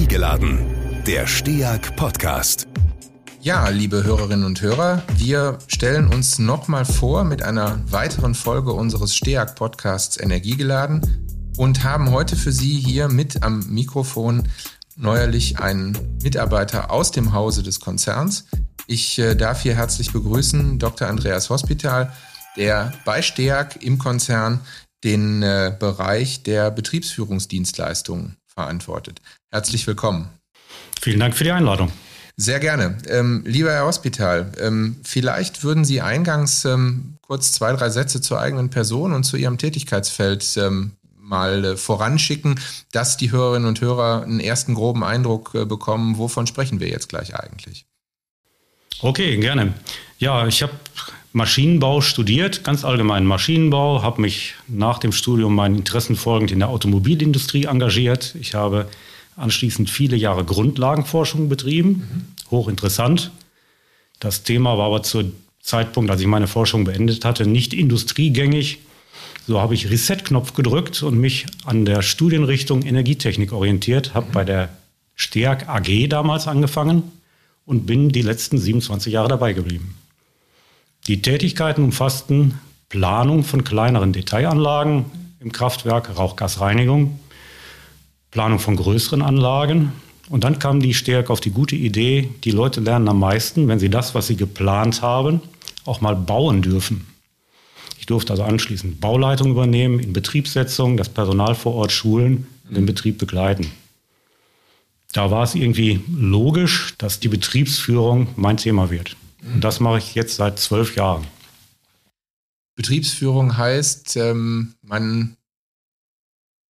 Energiegeladen, der STEAG Podcast. Ja, liebe Hörerinnen und Hörer, wir stellen uns nochmal vor mit einer weiteren Folge unseres STEAG Podcasts Energiegeladen und haben heute für Sie hier mit am Mikrofon neuerlich einen Mitarbeiter aus dem Hause des Konzerns. Ich äh, darf hier herzlich begrüßen Dr. Andreas Hospital, der bei STEAG im Konzern den äh, Bereich der Betriebsführungsdienstleistungen verantwortet. Herzlich willkommen. Vielen Dank für die Einladung. Sehr gerne. Ähm, lieber Herr Hospital, ähm, vielleicht würden Sie eingangs ähm, kurz zwei, drei Sätze zur eigenen Person und zu Ihrem Tätigkeitsfeld ähm, mal äh, voranschicken, dass die Hörerinnen und Hörer einen ersten groben Eindruck äh, bekommen, wovon sprechen wir jetzt gleich eigentlich. Okay, gerne. Ja, ich habe Maschinenbau studiert, ganz allgemein Maschinenbau, habe mich nach dem Studium meinen Interessen folgend in der Automobilindustrie engagiert. Ich habe anschließend viele Jahre Grundlagenforschung betrieben, hochinteressant. Das Thema war aber zu Zeitpunkt, als ich meine Forschung beendet hatte, nicht industriegängig. So habe ich Reset-Knopf gedrückt und mich an der Studienrichtung Energietechnik orientiert, habe bei der STEAG AG damals angefangen und bin die letzten 27 Jahre dabei geblieben. Die Tätigkeiten umfassten Planung von kleineren Detailanlagen im Kraftwerk, Rauchgasreinigung, Planung von größeren Anlagen. Und dann kam die Stärke auf die gute Idee, die Leute lernen am meisten, wenn sie das, was sie geplant haben, auch mal bauen dürfen. Ich durfte also anschließend Bauleitung übernehmen, in Betriebssetzung, das Personal vor Ort schulen und den Betrieb begleiten. Da war es irgendwie logisch, dass die Betriebsführung mein Thema wird. Und das mache ich jetzt seit zwölf Jahren. Betriebsführung heißt, ähm, man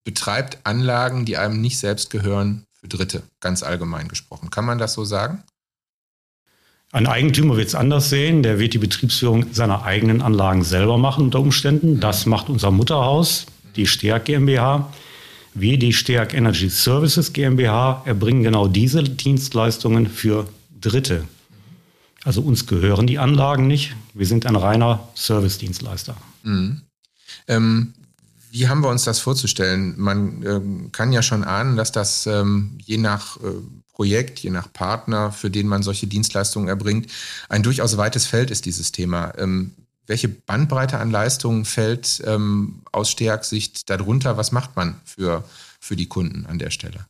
betreibt Anlagen, die einem nicht selbst gehören, für Dritte, ganz allgemein gesprochen. Kann man das so sagen? Ein Eigentümer wird es anders sehen. Der wird die Betriebsführung seiner eigenen Anlagen selber machen unter Umständen. Das macht unser Mutterhaus, die STEAG GmbH. Wir, die STEAG Energy Services GmbH, erbringen genau diese Dienstleistungen für Dritte. Also uns gehören die Anlagen nicht. Wir sind ein reiner Servicedienstleister. Mhm. Ähm, wie haben wir uns das vorzustellen? Man ähm, kann ja schon ahnen, dass das ähm, je nach äh, Projekt, je nach Partner, für den man solche Dienstleistungen erbringt, ein durchaus weites Feld ist, dieses Thema. Ähm, welche Bandbreite an Leistungen fällt ähm, aus STEAG-Sicht darunter? Was macht man für, für die Kunden an der Stelle?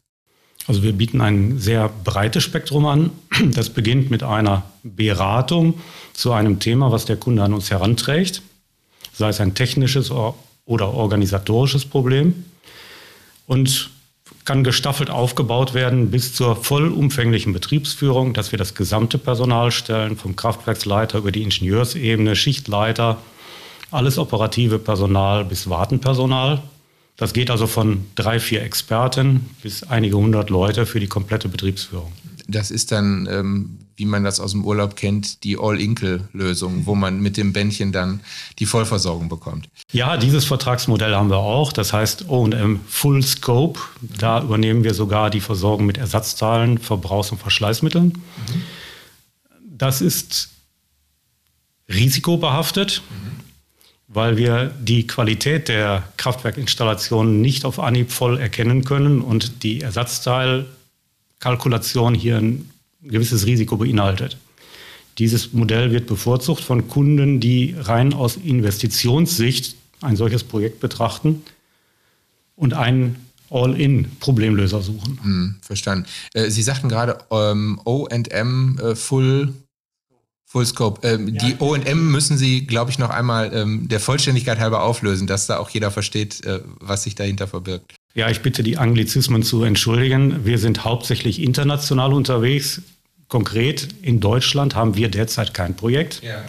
Also wir bieten ein sehr breites Spektrum an. Das beginnt mit einer Beratung zu einem Thema, was der Kunde an uns heranträgt, sei es ein technisches oder organisatorisches Problem. Und kann gestaffelt aufgebaut werden bis zur vollumfänglichen Betriebsführung, dass wir das gesamte Personal stellen, vom Kraftwerksleiter über die Ingenieursebene, Schichtleiter, alles operative Personal bis Wartenpersonal das geht also von drei, vier Experten bis einige hundert Leute für die komplette Betriebsführung. Das ist dann, ähm, wie man das aus dem Urlaub kennt, die All-Inkle-Lösung, wo man mit dem Bändchen dann die Vollversorgung bekommt. Ja, dieses Vertragsmodell haben wir auch. Das heißt OM Full Scope. Da übernehmen wir sogar die Versorgung mit Ersatzteilen, Verbrauchs- und Verschleißmitteln. Mhm. Das ist risikobehaftet. Mhm weil wir die Qualität der Kraftwerkinstallationen nicht auf Anhieb voll erkennen können und die Ersatzteilkalkulation hier ein gewisses Risiko beinhaltet. Dieses Modell wird bevorzugt von Kunden, die rein aus Investitionssicht ein solches Projekt betrachten und einen All-in-Problemlöser suchen. Hm, verstanden. Äh, Sie sagten gerade ähm, OM äh, Full Full Scope. Ähm, ja. Die OM müssen Sie, glaube ich, noch einmal ähm, der Vollständigkeit halber auflösen, dass da auch jeder versteht, äh, was sich dahinter verbirgt. Ja, ich bitte die Anglizismen zu entschuldigen. Wir sind hauptsächlich international unterwegs. Konkret in Deutschland haben wir derzeit kein Projekt. Ja.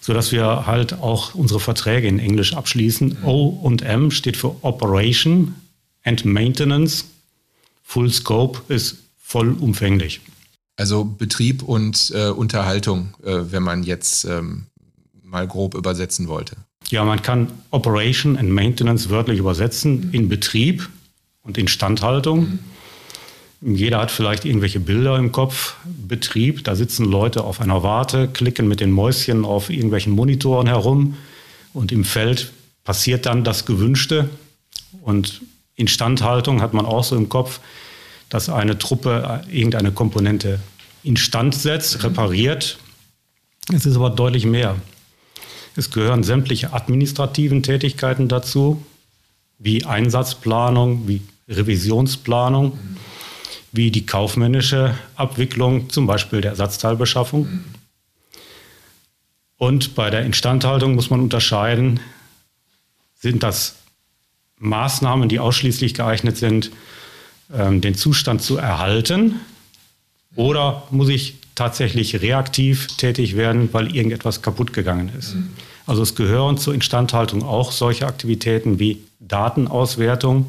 Sodass wir halt auch unsere Verträge in Englisch abschließen. Mhm. O und M steht für Operation and Maintenance. Full Scope ist vollumfänglich. Also Betrieb und äh, Unterhaltung, äh, wenn man jetzt ähm, mal grob übersetzen wollte. Ja, man kann Operation and Maintenance wörtlich übersetzen in Betrieb und Instandhaltung. Mhm. Jeder hat vielleicht irgendwelche Bilder im Kopf. Betrieb, da sitzen Leute auf einer Warte, klicken mit den Mäuschen auf irgendwelchen Monitoren herum und im Feld passiert dann das Gewünschte. Und Instandhaltung hat man auch so im Kopf dass eine Truppe irgendeine Komponente instand setzt, repariert. Es ist aber deutlich mehr. Es gehören sämtliche administrativen Tätigkeiten dazu, wie Einsatzplanung, wie Revisionsplanung, wie die kaufmännische Abwicklung, zum Beispiel der Ersatzteilbeschaffung. Und bei der Instandhaltung muss man unterscheiden, sind das Maßnahmen, die ausschließlich geeignet sind, ähm, den Zustand zu erhalten, oder muss ich tatsächlich reaktiv tätig werden, weil irgendetwas kaputt gegangen ist? Mhm. Also es gehören zur Instandhaltung auch solche Aktivitäten wie Datenauswertung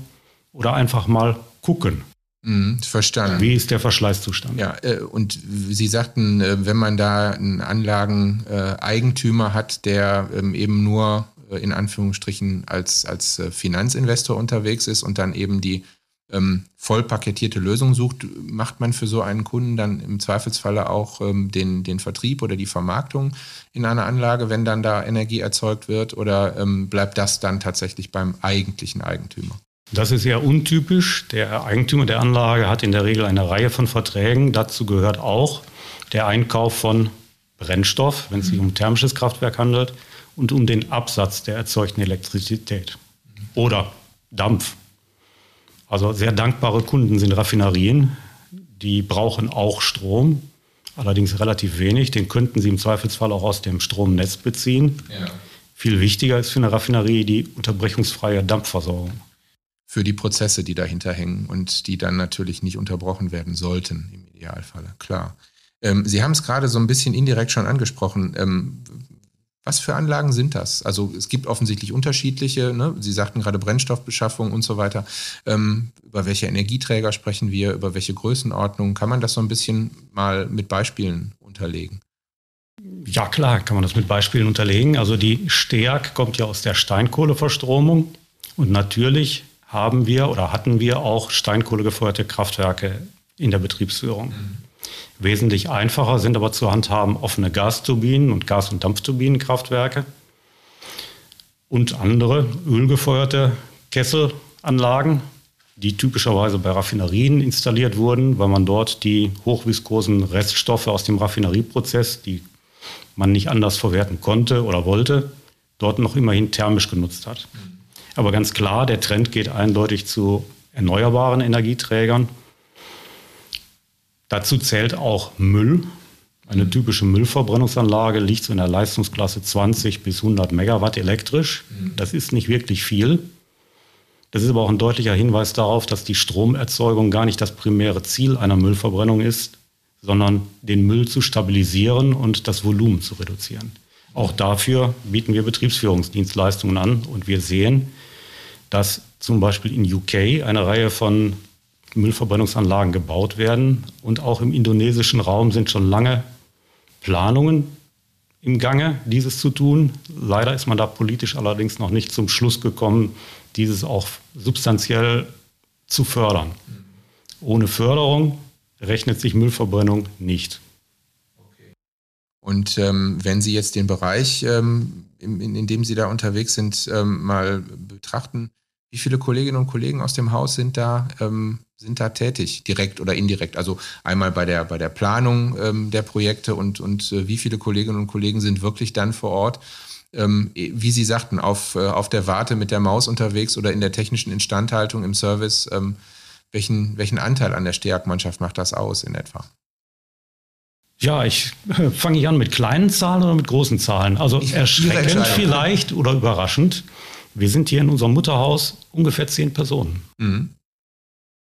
oder einfach mal gucken. Mhm, verstanden. Wie ist der Verschleißzustand? Ja, äh, und Sie sagten, äh, wenn man da einen Anlageneigentümer hat, der ähm, eben nur äh, in Anführungsstrichen als, als Finanzinvestor unterwegs ist und dann eben die ähm, voll paketierte Lösung sucht, macht man für so einen Kunden dann im Zweifelsfalle auch ähm, den, den Vertrieb oder die Vermarktung in einer Anlage, wenn dann da Energie erzeugt wird, oder ähm, bleibt das dann tatsächlich beim eigentlichen Eigentümer? Das ist eher untypisch. Der Eigentümer der Anlage hat in der Regel eine Reihe von Verträgen. Dazu gehört auch der Einkauf von Brennstoff, wenn es sich um thermisches Kraftwerk handelt, und um den Absatz der erzeugten Elektrizität oder Dampf also sehr dankbare Kunden sind Raffinerien. Die brauchen auch Strom, allerdings relativ wenig. Den könnten sie im Zweifelsfall auch aus dem Stromnetz beziehen. Ja. Viel wichtiger ist für eine Raffinerie die unterbrechungsfreie Dampfversorgung. Für die Prozesse, die dahinter hängen und die dann natürlich nicht unterbrochen werden sollten, im Idealfall, klar. Ähm, sie haben es gerade so ein bisschen indirekt schon angesprochen. Was für Anlagen sind das? Also es gibt offensichtlich unterschiedliche, ne? Sie sagten gerade Brennstoffbeschaffung und so weiter. Ähm, über welche Energieträger sprechen wir, über welche Größenordnung? Kann man das so ein bisschen mal mit Beispielen unterlegen? Ja klar, kann man das mit Beispielen unterlegen. Also die Steag kommt ja aus der Steinkohleverstromung und natürlich haben wir oder hatten wir auch steinkohlegefeuerte Kraftwerke in der Betriebsführung. Mhm. Wesentlich einfacher sind aber zu handhaben offene Gasturbinen und Gas- und Dampfturbinenkraftwerke und andere ölgefeuerte Kesselanlagen, die typischerweise bei Raffinerien installiert wurden, weil man dort die hochviskosen Reststoffe aus dem Raffinerieprozess, die man nicht anders verwerten konnte oder wollte, dort noch immerhin thermisch genutzt hat. Aber ganz klar, der Trend geht eindeutig zu erneuerbaren Energieträgern Dazu zählt auch Müll. Eine typische Müllverbrennungsanlage liegt so in der Leistungsklasse 20 bis 100 Megawatt elektrisch. Das ist nicht wirklich viel. Das ist aber auch ein deutlicher Hinweis darauf, dass die Stromerzeugung gar nicht das primäre Ziel einer Müllverbrennung ist, sondern den Müll zu stabilisieren und das Volumen zu reduzieren. Auch dafür bieten wir Betriebsführungsdienstleistungen an und wir sehen, dass zum Beispiel in UK eine Reihe von Müllverbrennungsanlagen gebaut werden. Und auch im indonesischen Raum sind schon lange Planungen im Gange, dieses zu tun. Leider ist man da politisch allerdings noch nicht zum Schluss gekommen, dieses auch substanziell zu fördern. Ohne Förderung rechnet sich Müllverbrennung nicht. Und ähm, wenn Sie jetzt den Bereich, ähm, in, in, dem Sie da unterwegs sind, ähm, mal betrachten, wie viele Kolleginnen und Kollegen aus dem Haus sind da, ähm, sind da tätig, direkt oder indirekt? Also einmal bei der, bei der Planung ähm, der Projekte und, und äh, wie viele Kolleginnen und Kollegen sind wirklich dann vor Ort, ähm, wie Sie sagten, auf, äh, auf der Warte mit der Maus unterwegs oder in der technischen Instandhaltung im Service? Ähm, welchen, welchen Anteil an der Stärkmannschaft macht das aus in etwa? Ja, ich äh, fange ich an mit kleinen Zahlen oder mit großen Zahlen. Also erschreckend vielleicht oder überraschend. Wir sind hier in unserem Mutterhaus ungefähr zehn Personen. Mhm.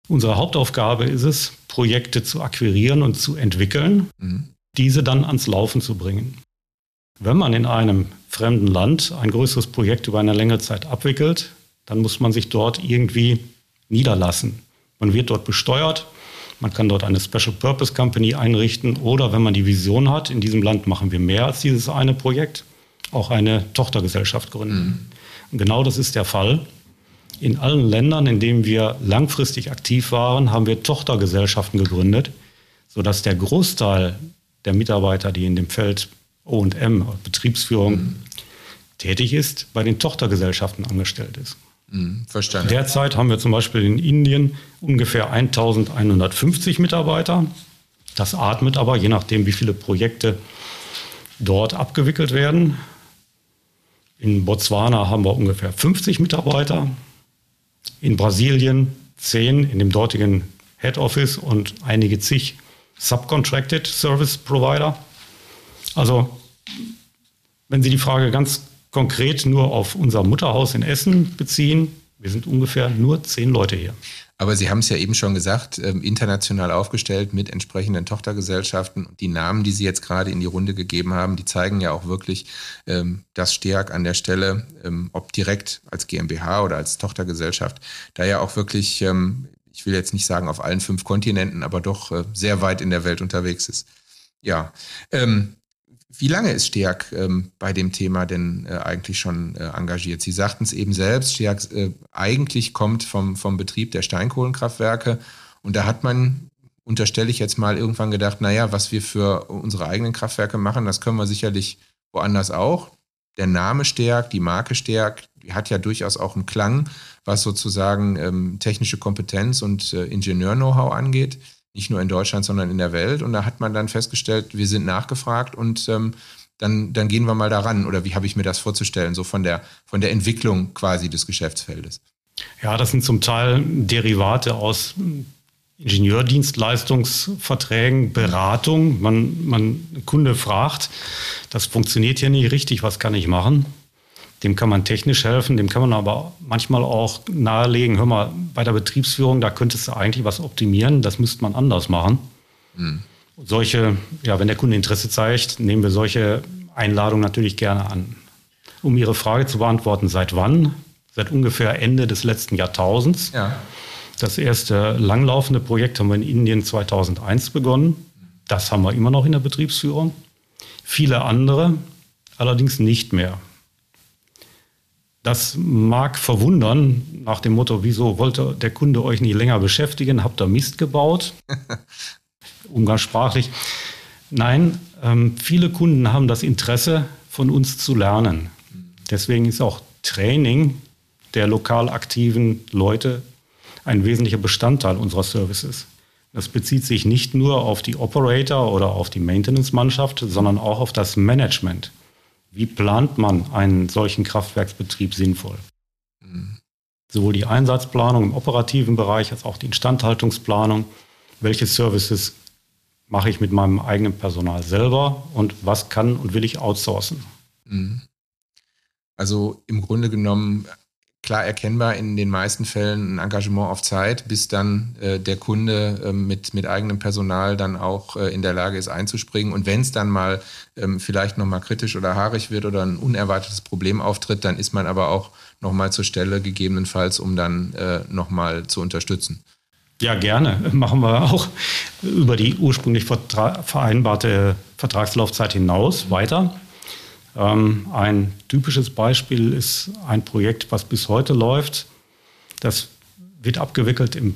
Unsere Hauptaufgabe ist es, Projekte zu akquirieren und zu entwickeln, mhm. diese dann ans Laufen zu bringen. Wenn man in einem fremden Land ein größeres Projekt über eine längere Zeit abwickelt, dann muss man sich dort irgendwie niederlassen. Man wird dort besteuert, man kann dort eine Special Purpose Company einrichten oder wenn man die Vision hat, in diesem Land machen wir mehr als dieses eine Projekt, auch eine Tochtergesellschaft gründen. Mhm. Und genau das ist der Fall. In allen Ländern, in denen wir langfristig aktiv waren, haben wir Tochtergesellschaften gegründet, sodass der Großteil der Mitarbeiter, die in dem Feld OM, Betriebsführung, mhm. tätig ist, bei den Tochtergesellschaften angestellt ist. Mhm, verstanden. Derzeit haben wir zum Beispiel in Indien ungefähr 1150 Mitarbeiter. Das atmet aber, je nachdem, wie viele Projekte dort abgewickelt werden. In Botswana haben wir ungefähr 50 Mitarbeiter. In Brasilien 10 in dem dortigen Head Office und einige zig Subcontracted Service Provider. Also, wenn Sie die Frage ganz konkret nur auf unser Mutterhaus in Essen beziehen, wir sind ungefähr nur zehn Leute hier. Aber Sie haben es ja eben schon gesagt, ähm, international aufgestellt mit entsprechenden Tochtergesellschaften. Die Namen, die Sie jetzt gerade in die Runde gegeben haben, die zeigen ja auch wirklich, ähm, dass Steag an der Stelle, ähm, ob direkt als GmbH oder als Tochtergesellschaft, da ja auch wirklich, ich will jetzt nicht sagen auf allen fünf Kontinenten, aber doch äh, sehr weit in der Welt unterwegs ist. Ja, wie lange ist Steag ähm, bei dem Thema denn äh, eigentlich schon äh, engagiert? Sie sagten es eben selbst, Steag äh, eigentlich kommt vom, vom Betrieb der Steinkohlenkraftwerke und da hat man, unterstelle ich jetzt mal, irgendwann gedacht, naja, was wir für unsere eigenen Kraftwerke machen, das können wir sicherlich woanders auch. Der Name Steag, die Marke Steag, die hat ja durchaus auch einen Klang, was sozusagen ähm, technische Kompetenz und äh, Ingenieur-Know-how angeht nicht nur in Deutschland, sondern in der Welt. Und da hat man dann festgestellt, wir sind nachgefragt und ähm, dann, dann gehen wir mal daran. Oder wie habe ich mir das vorzustellen, so von der, von der Entwicklung quasi des Geschäftsfeldes? Ja, das sind zum Teil Derivate aus Ingenieurdienstleistungsverträgen, Beratung. Man, man, Kunde fragt, das funktioniert hier nicht richtig, was kann ich machen? Dem kann man technisch helfen, dem kann man aber manchmal auch nahelegen, hör mal, bei der Betriebsführung, da könntest du eigentlich was optimieren, das müsste man anders machen. Mhm. Solche, ja, wenn der Kunde Interesse zeigt, nehmen wir solche Einladungen natürlich gerne an. Um Ihre Frage zu beantworten, seit wann? Seit ungefähr Ende des letzten Jahrtausends. Ja. Das erste langlaufende Projekt haben wir in Indien 2001 begonnen. Das haben wir immer noch in der Betriebsführung. Viele andere allerdings nicht mehr. Das mag verwundern nach dem Motto, wieso wollte der Kunde euch nicht länger beschäftigen? Habt ihr Mist gebaut? Umgangssprachlich. Nein, ähm, viele Kunden haben das Interesse, von uns zu lernen. Deswegen ist auch Training der lokal aktiven Leute ein wesentlicher Bestandteil unserer Services. Das bezieht sich nicht nur auf die Operator oder auf die Maintenance-Mannschaft, sondern auch auf das Management. Wie plant man einen solchen Kraftwerksbetrieb sinnvoll? Mhm. Sowohl die Einsatzplanung im operativen Bereich als auch die Instandhaltungsplanung. Welche Services mache ich mit meinem eigenen Personal selber und was kann und will ich outsourcen? Mhm. Also im Grunde genommen klar erkennbar in den meisten Fällen ein Engagement auf Zeit, bis dann äh, der Kunde äh, mit, mit eigenem Personal dann auch äh, in der Lage ist einzuspringen. Und wenn es dann mal ähm, vielleicht nochmal kritisch oder haarig wird oder ein unerwartetes Problem auftritt, dann ist man aber auch nochmal zur Stelle gegebenenfalls, um dann äh, nochmal zu unterstützen. Ja, gerne. Machen wir auch über die ursprünglich vereinbarte Vertragslaufzeit hinaus weiter. Ähm, ein typisches Beispiel ist ein Projekt, was bis heute läuft. Das wird abgewickelt im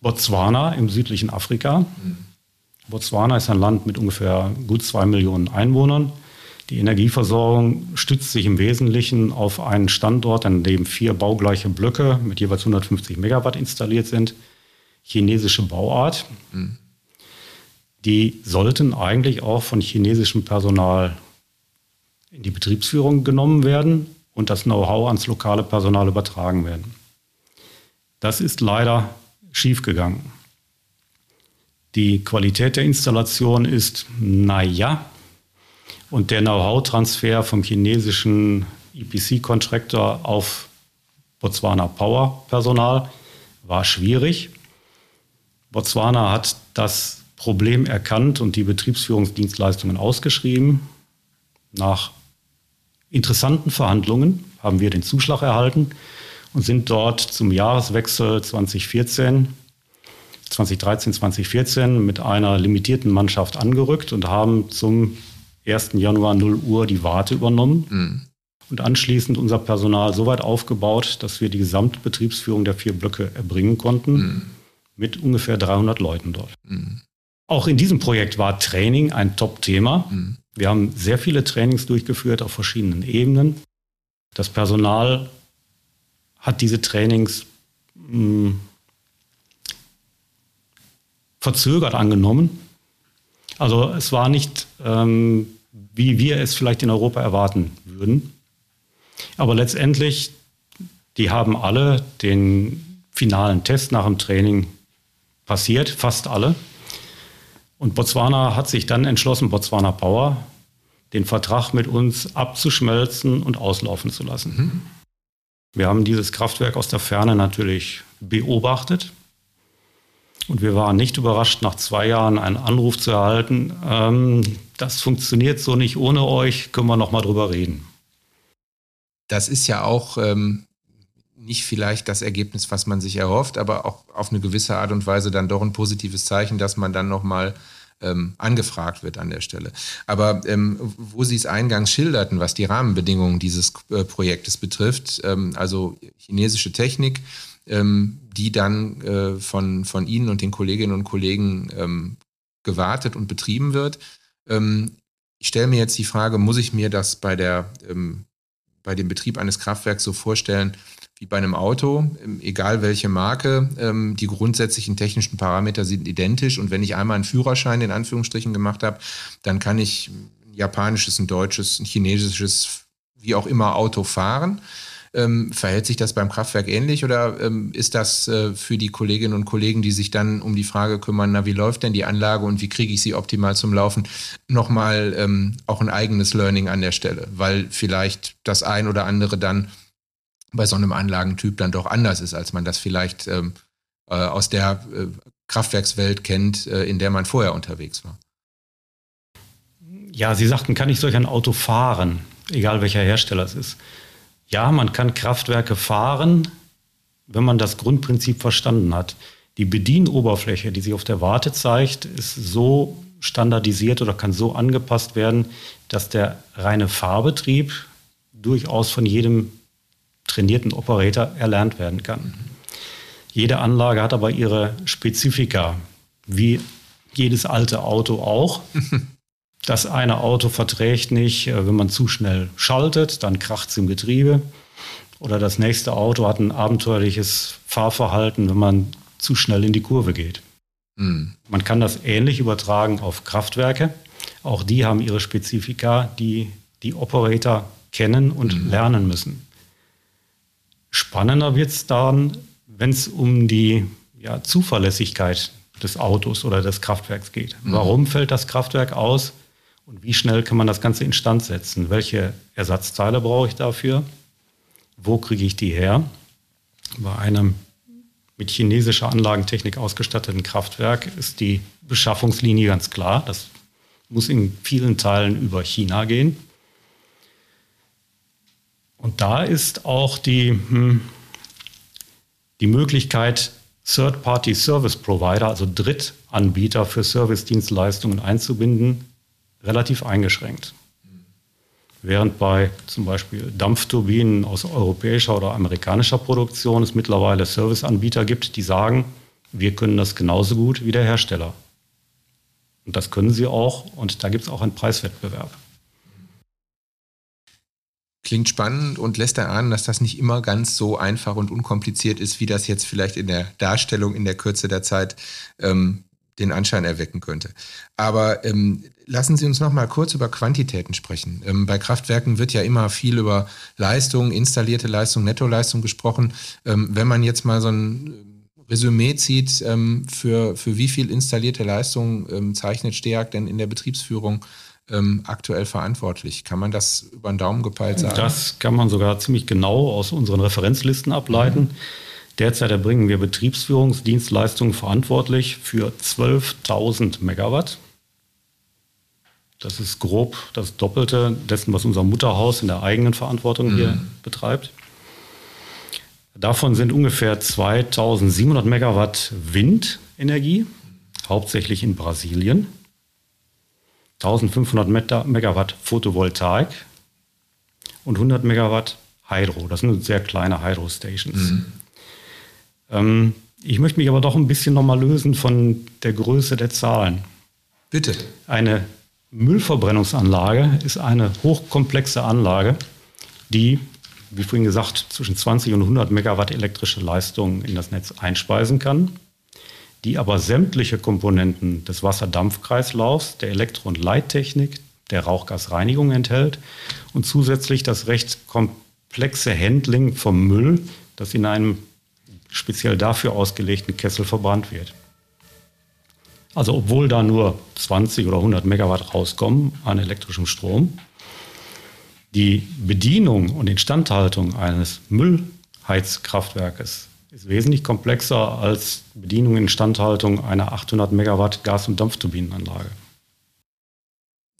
Botswana im südlichen Afrika. Mhm. Botswana ist ein Land mit ungefähr gut zwei Millionen Einwohnern. Die Energieversorgung stützt sich im Wesentlichen auf einen Standort, an dem vier baugleiche Blöcke mit jeweils 150 Megawatt installiert sind. Chinesische Bauart. Mhm. Die sollten eigentlich auch von chinesischem Personal in die Betriebsführung genommen werden und das Know-how ans lokale Personal übertragen werden. Das ist leider schiefgegangen. Die Qualität der Installation ist naja und der Know-how-Transfer vom chinesischen EPC-Contractor auf Botswana Power-Personal war schwierig. Botswana hat das Problem erkannt und die Betriebsführungsdienstleistungen ausgeschrieben. Nach interessanten Verhandlungen haben wir den Zuschlag erhalten und sind dort zum Jahreswechsel 2014, 2013, 2014 mit einer limitierten Mannschaft angerückt und haben zum 1. Januar 0 Uhr die Warte übernommen mhm. und anschließend unser Personal so weit aufgebaut, dass wir die Gesamtbetriebsführung der vier Blöcke erbringen konnten, mhm. mit ungefähr 300 Leuten dort. Mhm. Auch in diesem Projekt war Training ein Top-Thema. Mhm. Wir haben sehr viele Trainings durchgeführt auf verschiedenen Ebenen. Das Personal hat diese Trainings mh, hm, verzögert angenommen. Also es war nicht, ähm, wie wir es vielleicht in Europa erwarten würden. Aber letztendlich, die haben alle den finalen Test nach dem Training passiert, fast alle. Und Botswana hat sich dann entschlossen, Botswana Power, den Vertrag mit uns abzuschmelzen und auslaufen zu lassen. Mhm. Wir haben dieses Kraftwerk aus der Ferne natürlich beobachtet. Und wir waren nicht überrascht, nach zwei Jahren einen Anruf zu erhalten. Ähm, das funktioniert so nicht ohne euch, können wir noch mal drüber reden. Das ist ja auch ähm, nicht vielleicht das Ergebnis, was man sich erhofft, aber auch auf eine gewisse Art und Weise dann doch ein positives Zeichen, dass man dann noch mal ähm, angefragt wird an der Stelle. Aber ähm, wo Sie es eingangs schilderten, was die Rahmenbedingungen dieses äh, Projektes betrifft, ähm, also chinesische Technik, ähm, die dann äh, von, von Ihnen und den Kolleginnen und Kollegen ähm, gewartet und betrieben wird. Ähm, ich stelle mir jetzt die Frage, muss ich mir das bei, der, bei dem Betrieb eines Kraftwerks so vorstellen, wie bei einem Auto, ähm, egal welche Marke, ähm, die grundsätzlichen technischen Parameter sind identisch. Und wenn ich einmal einen Führerschein in Anführungsstrichen gemacht habe, dann kann ich ein japanisches, ein deutsches, ein chinesisches, wie auch immer Auto fahren. Ähm, verhält sich das beim Kraftwerk ähnlich oder ist das äh, für die Kolleginnen und Kollegen, die sich dann um die Frage kümmern, na, wie läuft denn die Anlage und wie kriege ich sie optimal zum Laufen, nochmal ähm, auch ein eigenes Learning an der Stelle, weil vielleicht das ein oder andere dann bei so einem Anlagentyp dann doch anders ist, als man das vielleicht ähm, äh, aus der äh, Kraftwerkswelt kennt, äh, in der man vorher unterwegs war. Ja, Sie sagten, kann ich solch ein Auto fahren, egal welcher Hersteller es ist. Ja, man kann Kraftwerke fahren, wenn man das Grundprinzip verstanden hat. Die Bedienoberfläche, die sich auf der Warte zeigt, ist so standardisiert oder kann so angepasst werden, dass der reine Fahrbetrieb durchaus von jedem trainierten Operator erlernt werden kann. Jede Anlage hat aber ihre Spezifika, wie jedes alte Auto auch. Das eine Auto verträgt nicht, äh, wenn man zu schnell schaltet, dann kracht es im Getriebe. Oder das nächste Auto hat ein abenteuerliches Fahrverhalten, wenn man zu schnell in die Kurve geht. Mhm. Man kann das ähnlich übertragen auf Kraftwerke. Auch die haben ihre Spezifika, die die Operator kennen und mhm. lernen müssen. Spannender wird es dann, wenn es um die ja, Zuverlässigkeit des Autos oder des Kraftwerks geht. Mhm. Warum fällt das Kraftwerk aus und wie schnell kann man das Ganze instand setzen? Welche Ersatzteile brauche ich dafür? Wo kriege ich die her? Bei einem mit chinesischer Anlagentechnik ausgestatteten Kraftwerk ist die Beschaffungslinie ganz klar. Das muss in vielen Teilen über China gehen. Und da ist auch die, hm, die Möglichkeit, Third-Party Service Provider, also Drittanbieter für Service-Dienstleistungen einzubinden, relativ eingeschränkt. Während bei zum Beispiel Dampfturbinen aus europäischer oder amerikanischer Produktion es mittlerweile Serviceanbieter gibt, die sagen, wir können das genauso gut wie der Hersteller. Und das können sie auch und da gibt es auch einen Preiswettbewerb. Klingt spannend und lässt erahnen, dass das nicht immer ganz so einfach und unkompliziert ist, wie das jetzt vielleicht in der Darstellung in der Kürze der Zeit ähm, den Anschein erwecken könnte. Aber ähm, lassen Sie uns noch mal kurz über Quantitäten sprechen. Ähm, bei Kraftwerken wird ja immer viel über Leistung, installierte Leistung, Nettoleistung gesprochen. Ähm, wenn man jetzt mal so ein Resümee zieht, ähm, für, für wie viel installierte Leistung ähm, zeichnet STEAG denn in der Betriebsführung ähm, aktuell verantwortlich? Kann man das über den Daumen gepeilt sagen? Das kann man sogar ziemlich genau aus unseren Referenzlisten ableiten. Mhm. Derzeit erbringen wir Betriebsführungsdienstleistungen verantwortlich für 12.000 Megawatt. Das ist grob das Doppelte dessen, was unser Mutterhaus in der eigenen Verantwortung mhm. hier betreibt. Davon sind ungefähr 2700 Megawatt Windenergie, hauptsächlich in Brasilien. 1500 Megawatt Photovoltaik und 100 Megawatt Hydro. Das sind sehr kleine Hydro-Stations. Mhm. Ähm, ich möchte mich aber doch ein bisschen nochmal lösen von der Größe der Zahlen. Bitte. Eine Müllverbrennungsanlage ist eine hochkomplexe Anlage, die, wie vorhin gesagt, zwischen 20 und 100 Megawatt elektrische Leistung in das Netz einspeisen kann. Die aber sämtliche Komponenten des Wasserdampfkreislaufs, der Elektro- und Leittechnik, der Rauchgasreinigung enthält und zusätzlich das recht komplexe Handling vom Müll, das in einem speziell dafür ausgelegten Kessel verbrannt wird. Also obwohl da nur 20 oder 100 Megawatt rauskommen an elektrischem Strom, die Bedienung und Instandhaltung eines Müllheizkraftwerkes ist wesentlich komplexer als Bedienung und Instandhaltung einer 800 Megawatt Gas- und Dampfturbinenanlage.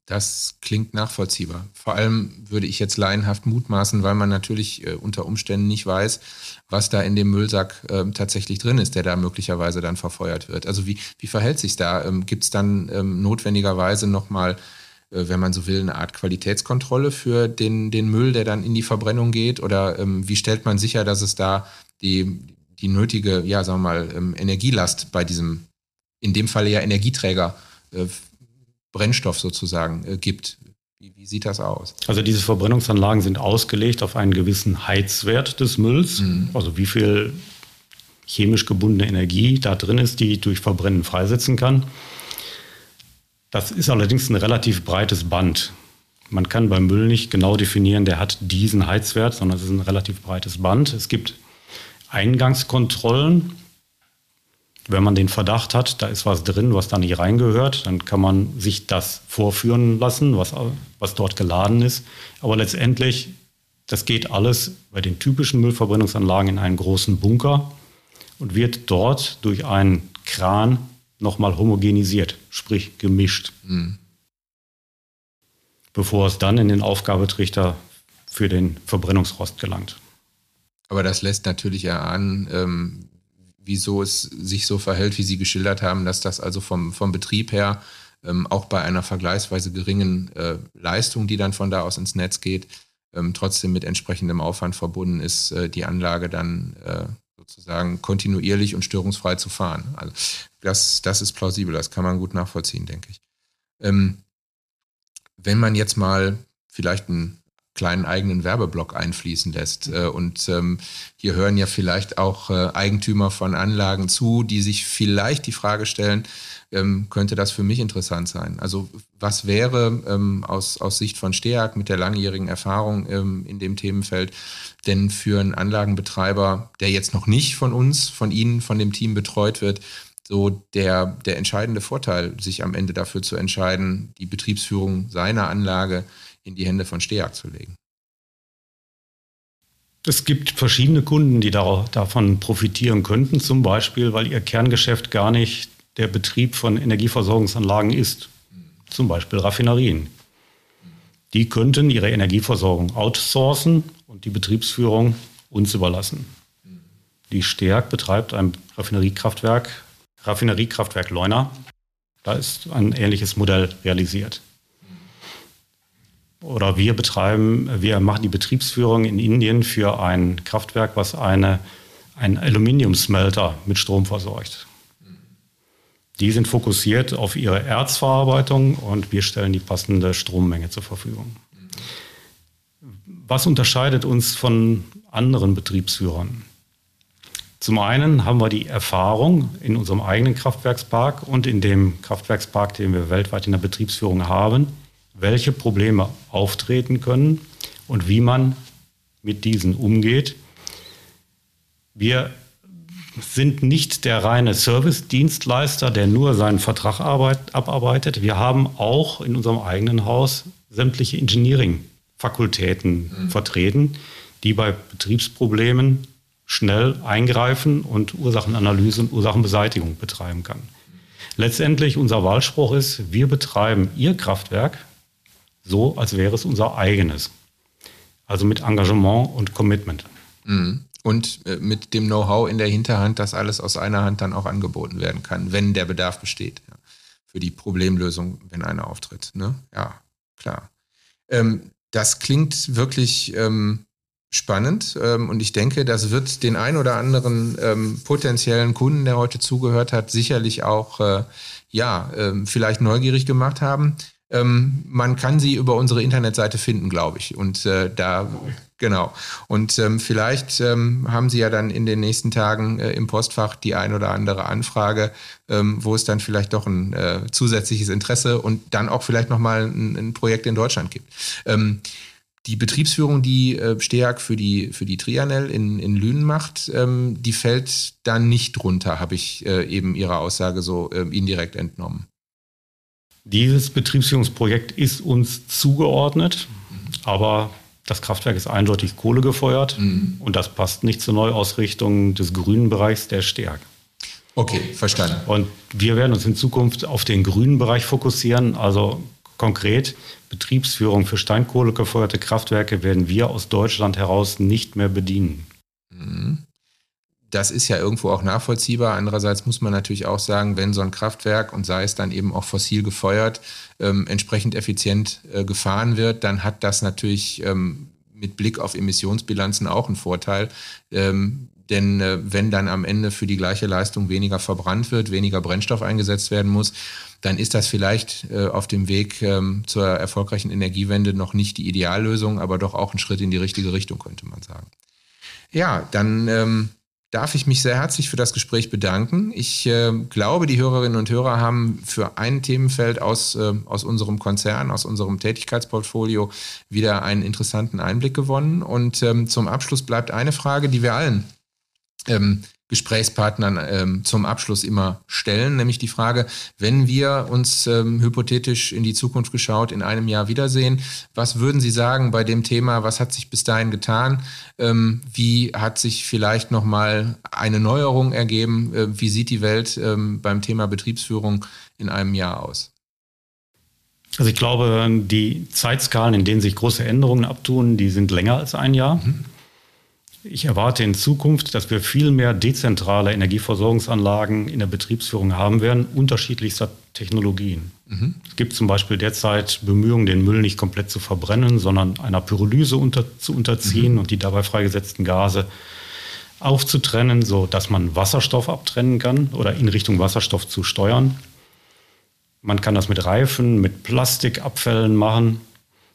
Das klingt nachvollziehbar. Vor allem würde ich jetzt laienhaft mutmaßen, weil man natürlich äh, unter Umständen nicht weiß, was da in dem Müllsack äh, tatsächlich drin ist, der da möglicherweise dann verfeuert wird. Also wie, wie verhält sich da? Ähm, Gibt es dann ähm, notwendigerweise nochmal, äh, wenn man so will, eine Art Qualitätskontrolle für den, den Müll, der dann in die Verbrennung geht? Oder ähm, wie stellt man sicher, dass es da die, die nötige, ja, sagen wir mal, ähm, Energielast bei diesem, in dem Falle ja Energieträger, äh, Brennstoff sozusagen äh, gibt. Wie, wie, sieht das aus? Also diese Verbrennungsanlagen sind ausgelegt auf einen gewissen Heizwert des Mülls, mhm. also wie viel chemisch gebundene Energie da drin ist, die durch Verbrennen freisetzen kann. Das ist allerdings ein relativ breites Band. Man kann beim Müll nicht genau definieren, der hat diesen Heizwert, sondern es ist ein relativ breites Band. Es gibt Eingangskontrollen, wenn man den Verdacht hat, da ist was drin, was da nicht reingehört, dann kann man sich das vorführen lassen, was, was dort geladen ist. Aber letztendlich, das geht alles bei den typischen Müllverbrennungsanlagen in einen großen Bunker und wird dort durch einen Kran nochmal homogenisiert, sprich gemischt, mhm. bevor es dann in den Aufgabetrichter für den Verbrennungsrost gelangt. Aber das lässt natürlich erahnen, ähm, wieso es sich so verhält, wie Sie geschildert haben, dass das also vom, vom Betrieb her ähm, auch bei einer vergleichsweise geringen äh, Leistung, die dann von da aus ins Netz geht, ähm, trotzdem mit entsprechendem Aufwand verbunden ist, äh, die Anlage dann äh, sozusagen kontinuierlich und störungsfrei zu fahren. Also das, das ist plausibel, das kann man gut nachvollziehen, denke ich. Ähm, wenn man jetzt mal vielleicht ein kleinen eigenen Werbeblock einfließen lässt. Äh, und ähm, hier hören ja vielleicht auch äh, Eigentümer von Anlagen zu, die sich vielleicht die Frage stellen, ähm, könnte das für mich interessant sein? Also was wäre ähm, aus, aus Sicht von STEAG mit der langjährigen Erfahrung ähm, in dem Themenfeld denn für einen Anlagenbetreiber, der jetzt noch nicht von uns, von Ihnen, von dem Team betreut wird, so der, der entscheidende Vorteil, sich am Ende dafür zu entscheiden, die Betriebsführung seiner Anlage in die Hände von Steag zu legen. Es gibt verschiedene Kunden, die davon profitieren könnten, zum Beispiel, weil ihr Kerngeschäft gar nicht der Betrieb von Energieversorgungsanlagen ist, zum Beispiel Raffinerien. Die könnten ihre Energieversorgung outsourcen und die Betriebsführung uns überlassen. Die Steag betreibt ein Raffineriekraftwerk, Raffineriekraftwerk Leuna. Da ist ein ähnliches Modell realisiert oder wir betreiben, wir machen die Betriebsführung in Indien für ein Kraftwerk, was eine, ein Aluminiumsmelter mit Strom versorgt. Die sind fokussiert auf ihre Erzverarbeitung und wir stellen die passende Strommenge zur Verfügung. Was unterscheidet uns von anderen Betriebsführern? Zum einen haben wir die Erfahrung in unserem eigenen Kraftwerkspark und in dem Kraftwerkspark, den wir weltweit in der Betriebsführung haben, welche Probleme auftreten können und wie man mit diesen umgeht. Wir sind nicht der reine Service-Dienstleister, der nur seinen Vertrag abarbeitet. Wir haben auch in unserem eigenen Haus sämtliche Engineering-Fakultäten mhm. vertreten, die bei Betriebsproblemen schnell eingreifen und Ursachenanalyse und Ursachenbeseitigung betreiben kann. Letztendlich unser Wahlspruch ist, wir betreiben Ihr Kraftwerk so, als wäre es unser eigenes. Also mit Engagement und Commitment. Mhm. Und äh, mit dem Know-how in der Hinterhand, dass alles aus einer Hand dann auch angeboten werden kann, wenn der Bedarf besteht. Für die Problemlösung, wenn einer auftritt. Ne? Ja, klar. Ähm, das klingt wirklich ähm, spannend ähm, und ich denke, das wird den ein oder anderen ähm, potenziellen Kunden, der heute zugehört hat, sicherlich auch äh, ja, ähm, vielleicht neugierig gemacht haben. Ähm, man kann sie über unsere Internetseite finden, glaube ich. Und äh, da, genau. Und ähm, vielleicht ähm, haben Sie ja dann in den nächsten Tagen äh, im Postfach die ein oder andere Anfrage, ähm, wo es dann vielleicht doch ein äh, zusätzliches Interesse und dann auch vielleicht nochmal ein, ein Projekt in Deutschland gibt. Ähm, die Betriebsführung, die äh, Steag für die, für die Trianel in, in Lünen macht, ähm, die fällt da nicht drunter, habe ich äh, eben Ihrer Aussage so indirekt entnommen. Dieses Betriebsführungsprojekt ist uns zugeordnet, aber das Kraftwerk ist eindeutig Kohle gefeuert mhm. und das passt nicht zur Neuausrichtung des grünen Bereichs der Stärke. Okay, verstanden. Und wir werden uns in Zukunft auf den grünen Bereich fokussieren. Also konkret Betriebsführung für Steinkohle gefeuerte Kraftwerke werden wir aus Deutschland heraus nicht mehr bedienen. Mhm das ist ja irgendwo auch nachvollziehbar. Andererseits muss man natürlich auch sagen, wenn so ein Kraftwerk und sei es dann eben auch fossil gefeuert, ähm, entsprechend effizient äh, gefahren wird, dann hat das natürlich ähm, mit Blick auf Emissionsbilanzen auch einen Vorteil. Ähm, denn äh, wenn dann am Ende für die gleiche Leistung weniger verbrannt wird, weniger Brennstoff eingesetzt werden muss, dann ist das vielleicht äh, auf dem Weg ähm, zur erfolgreichen Energiewende noch nicht die Ideallösung, aber doch auch ein Schritt in die richtige Richtung, könnte man sagen. Ja, dann ähm, darf ich mich sehr herzlich für das Gespräch bedanken. Ich äh, glaube, die Hörerinnen und Hörer haben für ein Themenfeld aus, äh, aus unserem Konzern, aus unserem Tätigkeitsportfolio wieder einen interessanten Einblick gewonnen. Und ähm, zum Abschluss bleibt eine Frage, die wir allen ähm, Gesprächspartnern ähm, zum Abschluss immer stellen, nämlich die Frage, wenn wir uns ähm, hypothetisch in die Zukunft geschaut in einem Jahr wiedersehen, was würden Sie sagen bei dem Thema, was hat sich bis dahin getan, ähm, wie hat sich vielleicht nochmal eine Neuerung ergeben, äh, wie sieht die Welt ähm, beim Thema Betriebsführung in einem Jahr aus? Also ich glaube, die Zeitskalen, in denen sich große Änderungen abtun, die sind länger als ein Jahr. Mhm. Ich erwarte in Zukunft, dass wir viel mehr dezentrale Energieversorgungsanlagen in der Betriebsführung haben werden, unterschiedlichster Technologien. Mhm. Es gibt zum Beispiel derzeit Bemühungen, den Müll nicht komplett zu verbrennen, sondern einer Pyrolyse unter, zu unterziehen mhm. und die dabei freigesetzten Gase aufzutrennen, sodass man Wasserstoff abtrennen kann oder in Richtung Wasserstoff zu steuern. Man kann das mit Reifen, mit Plastikabfällen machen.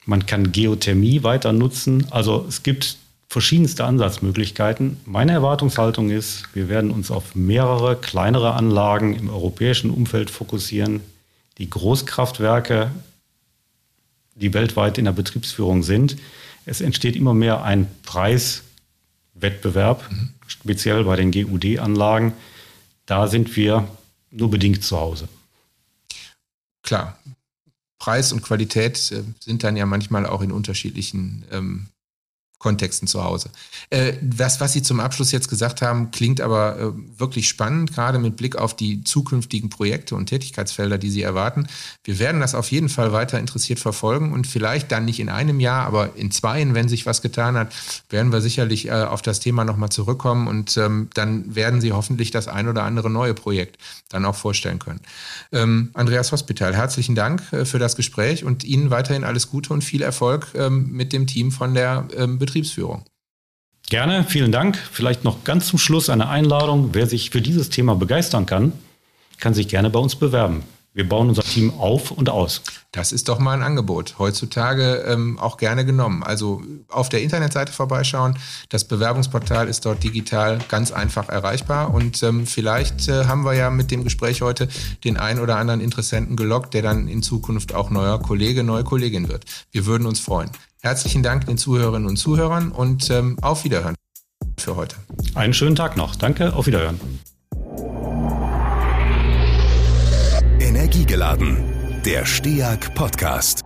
Man kann Geothermie weiter nutzen. Also es gibt verschiedenste Ansatzmöglichkeiten. Meine Erwartungshaltung ist, wir werden uns auf mehrere kleinere Anlagen im europäischen Umfeld fokussieren, die Großkraftwerke, die weltweit in der Betriebsführung sind. Es entsteht immer mehr ein Preiswettbewerb, mhm. speziell bei den GUD-Anlagen. Da sind wir nur bedingt zu Hause. Klar, Preis und Qualität äh, sind dann ja manchmal auch in unterschiedlichen ähm, Kontexten zu Hause. Äh, das, was Sie zum Abschluss jetzt gesagt haben, klingt aber äh, wirklich spannend, gerade mit Blick auf die zukünftigen Projekte und Tätigkeitsfelder, die Sie erwarten. Wir werden das auf jeden Fall weiter interessiert verfolgen und vielleicht dann nicht in einem Jahr, aber in zweien, wenn sich was getan hat, werden wir sicherlich äh, auf das Thema nochmal zurückkommen und ähm, dann werden Sie hoffentlich das ein oder andere neue Projekt dann auch vorstellen können. Ähm, Andreas Hospital, herzlichen Dank äh, für das Gespräch und Ihnen weiterhin alles Gute und viel Erfolg ähm, mit dem Team von der ähm, Betriebsführung. Gerne, vielen Dank. Vielleicht noch ganz zum Schluss eine Einladung. Wer sich für dieses Thema begeistern kann, kann sich gerne bei uns bewerben. Wir bauen unser Team auf und aus. Das ist doch mal ein Angebot. Heutzutage ähm, auch gerne genommen. Also auf der Internetseite vorbeischauen. Das Bewerbungsportal ist dort digital ganz einfach erreichbar. Und ähm, vielleicht äh, haben wir ja mit dem Gespräch heute den einen oder anderen Interessenten gelockt, der dann in Zukunft auch neuer Kollege, neue Kollegin wird. Wir würden uns freuen. Herzlichen Dank den Zuhörerinnen und Zuhörern und ähm, auf Wiederhören für heute. Einen schönen Tag noch. Danke, auf Wiederhören. Energiegeladen, der STEAG Podcast.